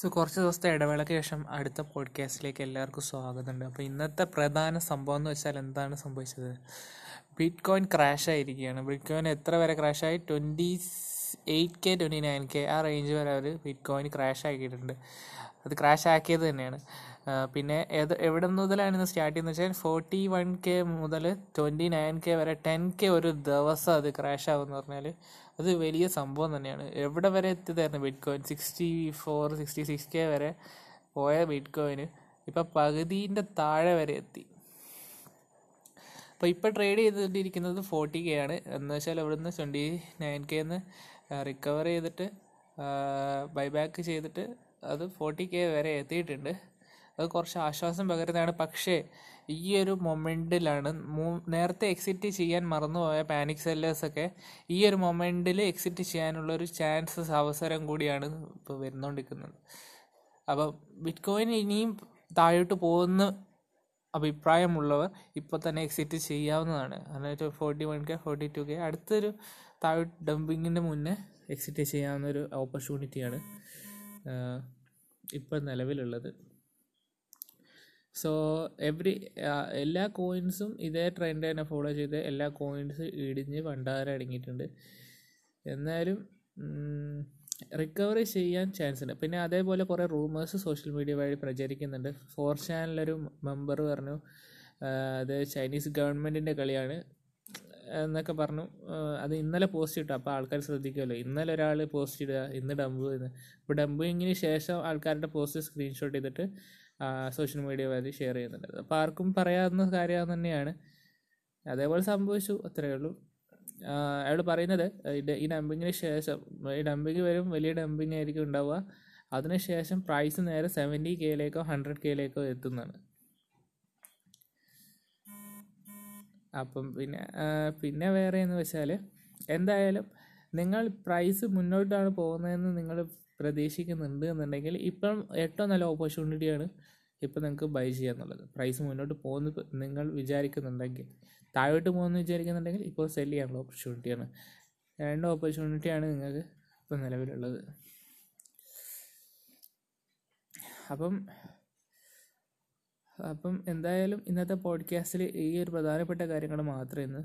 So കുറച്ച് ദിവസത്തെ ഇടവേളയ്ക്ക് ശേഷം അടുത്ത പോഡ്കാസ്റ്റിലേക്ക് എല്ലാവർക്കും സ്വാഗതമുണ്ട്. അപ്പോൾ ഇന്നത്തെ പ്രധാന സംഭവം എന്ന് വെച്ചാൽ എന്താണ് സംഭവിച്ചത്? ബിറ്റ് കോയിൻ ക്രാഷ് ആയിരിക്കുകയാണ്. ബിറ്റ് കോയിൻ എത്ര വരെ ക്രാഷായി twenty eight K twenty nine K ആ റേഞ്ച് വരെ അവർ ബിറ്റ് കോയിൻ ക്രാഷ് ആക്കിയിട്ടുണ്ട്. അത് ക്രാഷ് ആക്കിയത് തന്നെയാണ്. പിന്നെ ഏത് എവിടെ മുതലാണ് ഇത് സ്റ്റാർട്ട് ചെയ്യുന്നത് വെച്ചാൽ ഫോർട്ടി വൺ കെ മുതൽ ട്വന്റി നയൻ കെ വരെ ടെൻ കെ ഒരു ദിവസം അത് ക്രാഷ് ആകുമെന്ന് പറഞ്ഞാൽ അത് വലിയ സംഭവം തന്നെയാണ്. എവിടെ വരെ എത്തിയതായിരുന്നു bitcoin sixty four sixty six K വരെ പോയ ബിറ്റ് കോയിന് ഇപ്പം പകുതിന്റെ താഴെ വരെ എത്തി. അപ്പോൾ ഇപ്പോൾ ട്രേഡ് ചെയ്തുകൊണ്ടിരിക്കുന്നത് ഫോർട്ടി കെ ആണ്. എന്ന് വെച്ചാൽ ഇവിടുന്ന് ട്വന്റി നയൻ കെന്ന് റിക്കവർ ചെയ്തിട്ട് ബൈബാക്ക് ചെയ്തിട്ട് അത് ഫോർട്ടി കെ വരെ എത്തിയിട്ടുണ്ട്. അത് കുറച്ച് ആശ്വാസം പകരുന്നതാണ്. പക്ഷേ ഈ ഒരു മൊമെന്റിലാണ് നേരത്തെ എക്സിറ്റ് ചെയ്യാൻ മറന്നുപോയ പാനിക് സെല്ലേഴ്സൊക്കെ ഈ ഒരു മൊമെന്റിൽ എക്സിറ്റ് ചെയ്യാനുള്ള ഒരു ചാൻസസ് അവസരം കൂടിയാണ് ഇപ്പോൾ വരുന്നുകൊണ്ടിരിക്കുന്നത് അപ്പോൾ ബിറ്റ് കോയിൻ ഇനിയും താഴോട്ട് പോകുന്ന അഭിപ്രായമുള്ളവർ ഇപ്പോൾ തന്നെ എക്സിറ്റ് ചെയ്യാവുന്നതാണ്. അതായത് forty one K forty two K അടുത്തൊരു താഴോട്ട് ഡംപിങ്ങിന്റെ മുന്നേ എക്സിറ്റ് ചെയ്യാവുന്ന ഒരു ഓപ്പർച്യൂണിറ്റിയാണ് ഇപ്പോൾ നിലവിലുള്ളത്. സോ എവറി എല്ലാ കോയിൻസും ഇതേ ട്രെൻഡ് തന്നെ ഫോളോ ചെയ്ത് എല്ലാ കോയിൻസ് ഇടിഞ്ഞ് പണ്ടാരം അടങ്ങിയിട്ടുണ്ട്. എന്നാലും റിക്കവറി ചെയ്യാൻ ചാൻസ് ഉണ്ട്. പിന്നെ അതേപോലെ കുറേ റൂമേഴ്സ് സോഷ്യൽ മീഡിയ വഴി പ്രചരിക്കുന്നുണ്ട്. ഫോർ ചാനലൊരു മെമ്പർ പറഞ്ഞു അത് ചൈനീസ് ഗവൺമെന്റിന്റെ കളിയാണ് എന്നൊക്കെ പറഞ്ഞു. അത് ഇന്നലെ പോസ്റ്റ് ഇട്ടു. അപ്പോൾ ആൾക്കാർ ശ്രദ്ധിക്കുമല്ലോ ഇന്നലെ ഒരാൾ പോസ്റ്റ് ഇടുക ഇന്ന് ഡംബു ഇപ്പോൾ ഡംപിങ്ങിന് ശേഷം ആൾക്കാരുടെ പോസ്റ്റ് സ്ക്രീൻഷോട്ട് ചെയ്തിട്ട് സോഷ്യൽ മീഡിയ വഴി ഷെയർ ചെയ്യുന്നുണ്ട്. അപ്പോൾ ആർക്കും പറയാവുന്ന കാര്യം തന്നെയാണ്. അതേപോലെ സംഭവിച്ചു അത്രയേ ഉള്ളൂ. അയാൾ പറയുന്നത് ഈ ഡംപിങ്ങിന് ശേഷം ഈ ഡംപിങ് വരും വലിയ ഡംപിങ് ആയിരിക്കും ഉണ്ടാവുക. അതിനുശേഷം പ്രൈസ് നേരെ സെവന്റി കെയിലേക്കോ ഹൺഡ്രഡ് കെയിലേക്കോ എത്തുന്നതാണ്. അപ്പം പിന്നെ പിന്നെ വേറെ എന്ന് വെച്ചാൽ എന്തായാലും നിങ്ങൾ പ്രൈസ് മുന്നോട്ടാണ് പോകുന്നതെന്ന് നിങ്ങൾ പ്രതീക്ഷിക്കുന്നുണ്ട് എന്നുണ്ടെങ്കിൽ ഇപ്പം ഏറ്റവും നല്ല ഓപ്പർച്യൂണിറ്റിയാണ് ഇപ്പം നിങ്ങൾക്ക് ബൈ ചെയ്യുക എന്നുള്ളത് പ്രൈസ് മുന്നോട്ട് പോകുന്ന നിങ്ങൾ വിചാരിക്കുന്നുണ്ടെങ്കിൽ. താഴോട്ട് പോകുമെന്ന് വിചാരിക്കുന്നുണ്ടെങ്കിൽ ഇപ്പോൾ സെൽ ചെയ്യാനുള്ള ഓപ്പർച്യൂണിറ്റിയാണ് രണ്ട് ഓപ്പർച്യൂണിറ്റിയാണ് നിങ്ങൾക്ക് ഇപ്പം നിലവിലുള്ളത്. അപ്പം അപ്പം എന്തായാലും ഇന്നത്തെ പോഡ്കാസ്റ്റിൽ ഈ ഒരു പ്രധാനപ്പെട്ട കാര്യങ്ങൾ മാത്രമേ ഇന്ന്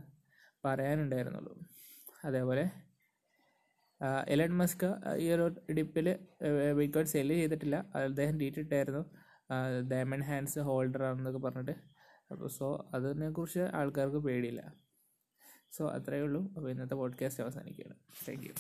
പറയാനുണ്ടായിരുന്നുള്ളൂ. അതേപോലെ എലൺ മസ്ക് ഈ ഒരു ഡിപ്പിൽ ബിറ്റ്കോയിൻ സെല്ല് ചെയ്തിട്ടില്ല. അദ്ദേഹം ഡീറ്റിട്ടായിരുന്നു ഡയമണ്ട് ഹാൻഡ്സ് ഹോൾഡർ ആണെന്നൊക്കെ പറഞ്ഞിട്ട്. അപ്പോൾ സോ അതിനെക്കുറിച്ച് ആൾക്കാർക്ക് പേടിയില്ല. സോ അത്രയേ ഉള്ളൂ. അപ്പോൾ ഇന്നത്തെ പോഡ്കാസ്റ്റ് അവസാനിക്കുകയാണ്. Thank you